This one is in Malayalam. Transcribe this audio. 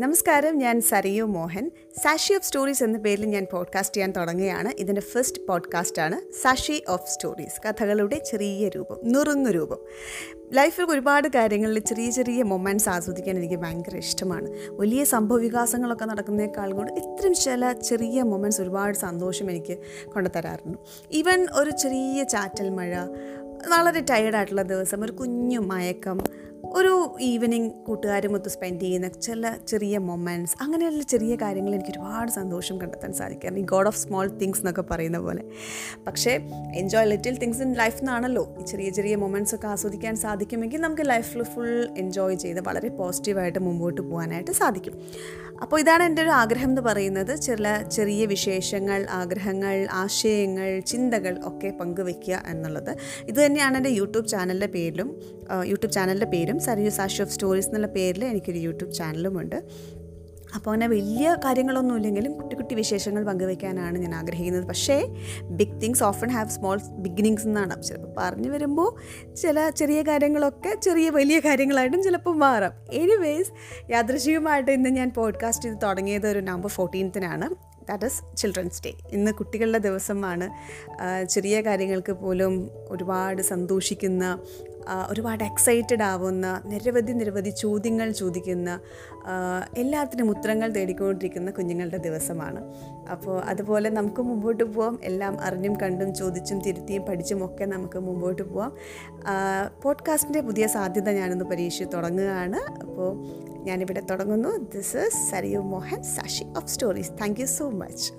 നമസ്കാരം ഞാൻ Saryu Mohan. Sachet of stories എന്ന പേരിൽ ഞാൻ പോഡ്കാസ്റ്റ് ചെയ്യാൻ തുടങ്ങുകയാണ്. ഇതിന്റെ ഫസ്റ്റ് പോഡ്കാസ്റ്റാണ് സാഷി ഓഫ് സ്റ്റോറീസ് കഥകളുടെ ചെറിയ രൂപം നുറുങ്ങു രൂപം. ലൈഫിൽ ഒരുപാട് കാര്യങ്ങളിൽ ചെറിയ ചെറിയ മൊമെന്റ്സ് ആസ്വദിക്കാൻ എനിക്ക് ഭയങ്കര ഇഷ്ടമാണ്. വലിയ സംഭവ വികാസങ്ങളൊക്കെ നടക്കുന്നേക്കാൾ കൂടെ ഇത്രയും ചില ചെറിയ മൊമെന്റ്സ് ഒരുപാട് സന്തോഷം എനിക്ക് കൊണ്ടുതരാറുണ്ട്. ഈവൻ ഒരു ചെറിയ ചാറ്റൽ മഴ വളരെ ടയേർഡായിട്ടുള്ള ദിവസം ഒരു കുഞ്ഞു മയക്കം ഒരു ഈവനിങ് കൂട്ടുകാരുമൊത്ത് സ്പെൻഡ് ചെയ്യുന്ന ചില ചെറിയ മൊമെന്റ്സ് അങ്ങനെയുള്ള ചെറിയ കാര്യങ്ങൾ എനിക്ക് ഒരുപാട് സന്തോഷം കണ്ടെത്താൻ സാധിക്കാറുണ്ട് ഈ ഗോഡ് ഓഫ് സ്മോൾ തിങ്സ് എന്നൊക്കെ പറയുന്ന പോലെ. പക്ഷേ enjoy little things in life എന്നാണല്ലോ ഈ ചെറിയ ചെറിയ മൊമെന്റ്സ് ഒക്കെ ആസ്വദിക്കാൻ സാധിക്കുമെങ്കിൽ നമുക്ക് ലൈഫിൽ ഫുൾ എൻജോയ് ചെയ്ത് വളരെ പോസിറ്റീവായിട്ട് മുമ്പോട്ട് പോകാനായിട്ട് സാധിക്കും. അപ്പോൾ ഇതാണ് എന്റെ ഒരു ആഗ്രഹം എന്ന് പറയുന്നത്. ചില ചെറിയ വിശേഷങ്ങൾ ആഗ്രഹങ്ങൾ ആശയങ്ങൾ ചിന്തകൾ ഒക്കെ പങ്കുവെക്കുക എന്നുള്ളത്. ഇത് തന്നെയാണ് എന്റെ യൂട്യൂബ് ചാനലിന്റെ പേരിലും യൂട്യൂബ് ചാനലിന്റെ പേരും സരിയു സാഷി ഓഫ് സ്റ്റോറീസ് എന്നുള്ള പേരിൽ എനിക്കൊരു യൂട്യൂബ് ചാനലുമുണ്ട്. അപ്പോൾ അങ്ങനെ വലിയ കാര്യങ്ങളൊന്നും ഇല്ലെങ്കിലും കുട്ടി കുട്ടി വിശേഷങ്ങൾ പങ്കുവയ്ക്കാനാണ് ഞാൻ ആഗ്രഹിക്കുന്നത്. പക്ഷേ big things often have small beginnings എന്നാണ്. ചിലപ്പോൾ പറഞ്ഞു വരുമ്പോൾ ചില ചെറിയ കാര്യങ്ങളൊക്കെ ചെറിയ വലിയ കാര്യങ്ങളായിട്ടും ചിലപ്പോൾ മാറാം. എനിവേസ് യാദൃശികമായിട്ട് ഇന്ന് ഞാൻ പോഡ്കാസ്റ്റ് ചെയ്ത് തുടങ്ങിയത് ഒരു നവംബർ ഫോർട്ടീൻത്തിനാണ് ദാറ്റ് ഇസ് ചിൽഡ്രൻസ് ഡേ ഇന്ന് കുട്ടികളുടെ ദിവസമാണ്. ചെറിയ കാര്യങ്ങൾക്ക് പോലും ഒരുപാട് സന്തോഷിക്കുന്ന ഒരുപാട് എക്സൈറ്റഡ് ആവുന്ന നിരവധി നിരവധി ചോദ്യങ്ങൾ ചോദിക്കുന്ന എല്ലാത്തിനും ഉത്തരങ്ങൾ തേടിക്കൊണ്ടിരിക്കുന്ന കുഞ്ഞുങ്ങളുടെ ദിവസമാണ്. അപ്പോൾ അതുപോലെ നമുക്ക് മുമ്പോട്ട് പോവാം. എല്ലാം അറിഞ്ഞും കണ്ടും ചോദിച്ചും തിരുത്തിയും പഠിച്ചും ഒക്കെ നമുക്ക് മുമ്പോട്ട് പോവാം. പോഡ്കാസ്റ്റിന്റെ പുതിയ സാധ്യത ഞാനൊന്ന് പരീക്ഷിച്ച് തുടങ്ങുകയാണ്. അപ്പോൾ ഞാനിവിടെ തുടങ്ങുന്നു. This is Sarayu Mohan Sashi of stories thank you so much